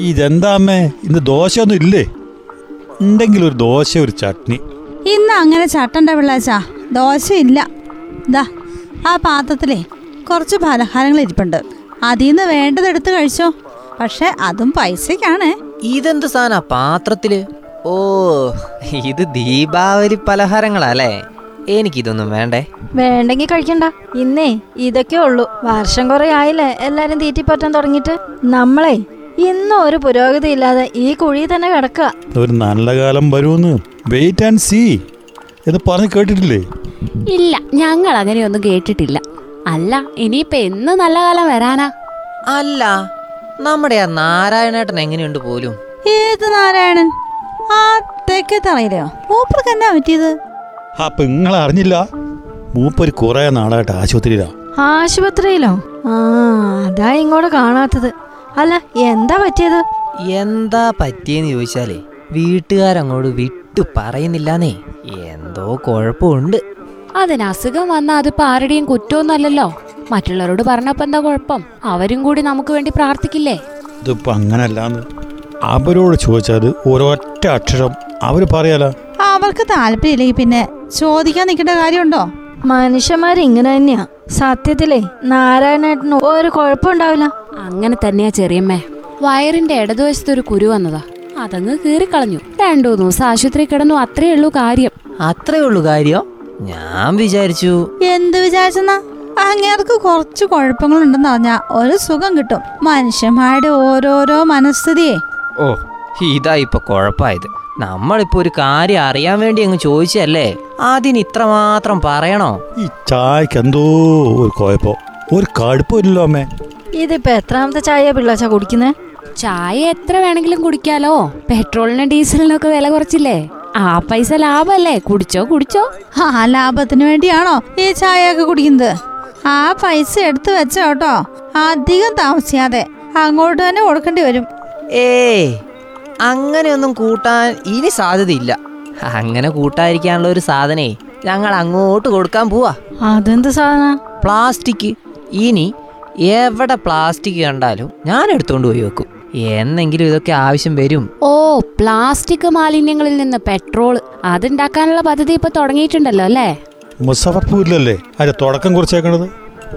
തങ്കം ഇന്ന് ദോശ ഒന്നും ദോശയൊന്നും ഇല്ലേ? ഉണ്ടെങ്കിൽ ഒരു ദോശ ഒരു ചട്നി. ഇന്ന് അങ്ങനെ ചട്ടണ്ട പിള്ളാച്ച. ദോശ ഇല്ല. ദാ ആ പാത്രത്തിലേ കുറച്ച് പലഹാരങ്ങൾ ഇരിപ്പുണ്ട്. അതിൽ നിന്ന് വേണ്ടതെടുത്ത് കഴിച്ചോ. പക്ഷെ അതും പൈസക്കാണ് ഇതെന്ത് സാധന പാത്രത്തിൽ? ഓ ഇത് ദീപാവലി പലഹാരങ്ങളല്ലേ എനിക്കിതൊന്നും വേണ്ടേ? വേണ്ടെങ്കിൽ കഴിക്കണ്ട. ഇന്നേ ഇതൊക്കെ ഉള്ളൂ. വർഷം കുറെ ആയില്ലേ എല്ലാരും തീറ്റിപ്പറ്റാൻ തുടങ്ങിയിട്ട്. നമ്മളെ ഇന്നും ഒരു പുരോഗതി ഇല്ലാതെ ഈ കുഴി തന്നെ കിടക്കുക. ഒരു നല്ല കാലം വരുമെന്ന് വെയിറ്റ് ആൻഡ് സീ എന്ന് പറഞ്ഞു കേട്ടിട്ടില്ലേ? ഇല്ല ഞങ്ങൾ അങ്ങനെയൊന്നും കേട്ടിട്ടില്ല. അല്ല ഇനിയിപ്പൊ എന്ന് നല്ല കാലം വരാനാ? അല്ല നമ്മുടെ ആ നാരായണേട്ടൻ എങ്ങനെയുണ്ട് പോലും? ഏത് നാരായണൻ? ആ തെക്കത്തറയിലെയോ മൂപ്പർക്ക് എന്നാ പറ്റിയത്? അപ്പൊ നിങ്ങൾ അറിഞ്ഞില്ല. മൂപ്പര് കുറെ നാളായിട്ട് ആശുപത്രിയിലാ. ആശുപത്രിയിലോ? ആ അതാ ഇങ്ങോട്ട് കാണാത്തത്. അല്ല എന്താ പറ്റിയത്? എന്താ പറ്റിയെന്ന് ചോദിച്ചാലേ വീട്ടുകാരങ്ങോട്ട് വിട്ടു പറയുന്നില്ലാന്നേ. എന്തോ കുഴപ്പമുണ്ട്. അതിന് അസുഖം വന്നാൽ അത് ആരുടെയും കുറ്റമൊന്നുമല്ലല്ലോ മറ്റുള്ളവരോട് പറഞ്ഞപ്പോ എന്താ കുഴപ്പം? അവരും കൂടി നമുക്ക് വേണ്ടി പ്രാർത്ഥിക്കില്ലേ? ഇതിപ്പോ അങ്ങനല്ലാന്ന്. അവരോട് ചോദിച്ചാൽ ഒരൊറ്റ അക്ഷരം അവർ പറയാലോ. അവർക്ക് താല്പര്യമില്ലെങ്കിൽ പിന്നെ ചോദിക്കാൻ നിൽക്കേണ്ട കാര്യമുണ്ടോ? മനുഷ്യന്മാര് ഇങ്ങനെ തന്നെയാ. സത്യത്തിലേ നാരായണേട്ടന് ഒരു കുഴപ്പമുണ്ടാവില്ല. അങ്ങനെ തന്നെയാ ചെറിയമ്മേ. വയറിന്റെ ഇടതുവശത്ത് ഒരു കുരു വന്നതാ. അതങ്ങ് കീറിക്കളഞ്ഞു. രണ്ടു ദിവസം ആശുപത്രി കിടന്നു അത്രേ ഉള്ളൂ കാര്യം. അത്രേ ഉള്ളൂ കാര്യം? ഞാൻ വിചാരിച്ചു. എന്ത് വിചാരിച്ചെന്നാ? അങ്ങേർക്ക് കുറച്ച് കുഴപ്പങ്ങളുണ്ടെന്ന് പറഞ്ഞാ ഒരു സുഖം കിട്ടും. മനുഷ്യന്മാരുടെ ഓരോരോ മനസ്ഥിതിയെ. ഓ ഇതാ ഇപ്പൊ കുഴപ്പമായത് നമ്മളിപ്പോ ഒരു കാര്യം അറിയാൻ വേണ്ടി അങ്ങ് ചോദിച്ചല്ലേ അതിന് ഇത്രമാത്രം പറയണോ? ഈ ചായക്ക് എന്തോ ഒരു കുഴപ്പം. ഒരു കടുപ്പില്ലല്ലോ അമ്മേ. ഇതിപ്പോ എത്രാമത്തെ ചായ പിള്ളാച്ച കുടിക്കുന്നേ? ചായ എത്ര വേണമെങ്കിലും കുടിക്കാലോ. പെട്രോളിനും ഡീസലിനും ഒക്കെ വില കുറച്ചില്ലേ. ആ പൈസ ലാഭല്ലേ? കുടിച്ചോ കുടിച്ചോ. ആ ലാഭത്തിന് വേണ്ടിയാണോ ഈ ചായ ഒക്കെ കുടിക്കുന്നത്? ആ പൈസ എടുത്തു വെച്ചോട്ടോ. അധികം താമസിയാതെ അങ്ങോട്ട് തന്നെ കൊടുക്കേണ്ടി വരും. ഏ അങ്ങനെയൊന്നും കൂട്ടാൻ ഇനി സാധ്യതയില്ല. അങ്ങനെ കൂട്ടാതിരിക്കാനുള്ള ഒരു സാധനേ ഞങ്ങൾ അങ്ങോട്ട് കൊടുക്കാൻ പോവാ. അതെന്ത് സാധന? പ്ലാസ്റ്റിക്. ഇനി എവിടെ പ്ലാസ്റ്റിക് കണ്ടാലും ഞാൻ എടുത്തുകൊണ്ട് പോയി വെക്കും. എന്നെങ്കിലും ഇതൊക്കെ ആവശ്യം വരും. ഓ പ്ലാസ്റ്റിക് മാലിന്യങ്ങളിൽ നിന്ന് പെട്രോൾ അതുണ്ടാക്കാനുള്ള പദ്ധതി ഇപ്പൊ തുടങ്ങിയിട്ടുണ്ടല്ലോ അല്ലേ? മുസഫർപൂരിലല്ലേ? അതിന്റെ തുടക്കം കുറിച്ചേക്കണത്?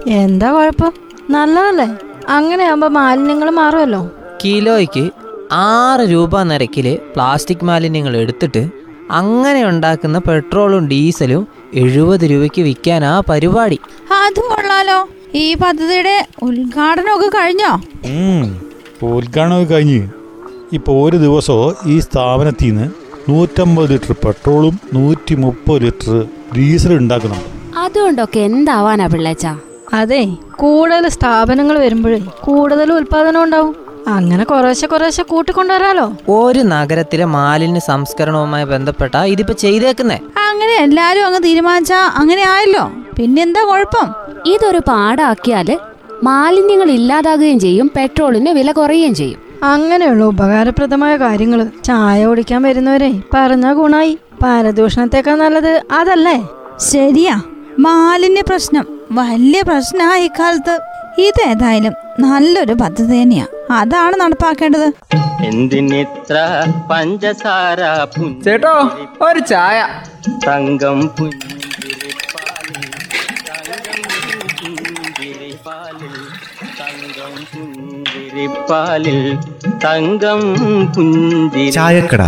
എന്താ കുഴപ്പം? നല്ലതല്ലേ? അങ്ങനെയാകുമ്പോ മാലിന്യങ്ങൾ മാറുമല്ലോ. കിലോയ്ക്ക് ആറ് രൂപ നിരക്കിൽ പ്ലാസ്റ്റിക് മാലിന്യങ്ങൾ എടുത്തിട്ട് അങ്ങനെ ഉണ്ടാക്കുന്ന പെട്രോളും ഡീസലും എഴുപത് രൂപയ്ക്ക് വിൽക്കാനാ പരിപാടി. അത് കൊള്ളാലോ. ഈ പദ്ധതിയുടെ ഉദ്ഘാടനമൊക്കെ കഴിഞ്ഞോ? ഉദ്ഘാടനമൊക്കെ ഉദ്ഘാടനം കഴിഞ്ഞ് ഇപ്പോൾ ഒരു ദിവസമോ ഈ സ്ഥാപനത്തിൽ നിന്ന് നൂറ്റമ്പത് ലിറ്റർ പെട്രോളും നൂറ്റി മുപ്പത് ലിറ്റർ ഡീസലും ഉണ്ടാക്കണം. അതുകൊണ്ടൊക്കെ എന്താവാനാ പിള്ളേച്ച? അതെ കൂടുതൽ സ്ഥാപനങ്ങൾ വരുമ്പോഴേ കൂടുതൽ ഉൽപാദനം ഉണ്ടാവും. അങ്ങനെ കുറേശ്ശെ കുറേശ്ശെ കൂട്ടിക്കൊണ്ടുവരാലോ. ഒരു നഗരത്തിലെ മാലിന്യ സംസ്കരണവുമായി ബന്ധപ്പെട്ട ഇതിപ്പോ ചെയ്തേക്കുന്നേ. അങ്ങനെ എല്ലാരും അങ്ങ് തീരുമാനിച്ചാ അങ്ങനെ ആയല്ലോ. പിന്നെന്താ കുഴപ്പം? ഇതൊരു പാടാക്കിയാൽ മാലിന്യങ്ങൾ ഇല്ലാതാകുകയും ചെയ്യും പെട്രോളിന് വില കുറയുകയും ചെയ്യും. അങ്ങനെയുള്ള ഉപകാരപ്രദമായ കാര്യങ്ങൾ ചായ ഓടിക്കാൻ വരുന്നവരെ പറഞ്ഞ ഗുണായി. പരദൂഷണത്തേക്കാൾ നല്ലത് അതല്ലേ? ശരിയാ. മാലിന്യ പ്രശ്നം വലിയ പ്രശ്നമാ ഇക്കാലത്ത് ഇതേതായാലും നല്ലൊരു പദ്ധതി തന്നെയാ. അതാണ് നടപ്പാക്കേണ്ടത്. എന്തിനിത്ര പഞ്ചസാര ചേട്ടോ ഒരു ചായ. തങ്കം പുഞ്ചിരിപ്പാലിൽ ചായക്കട.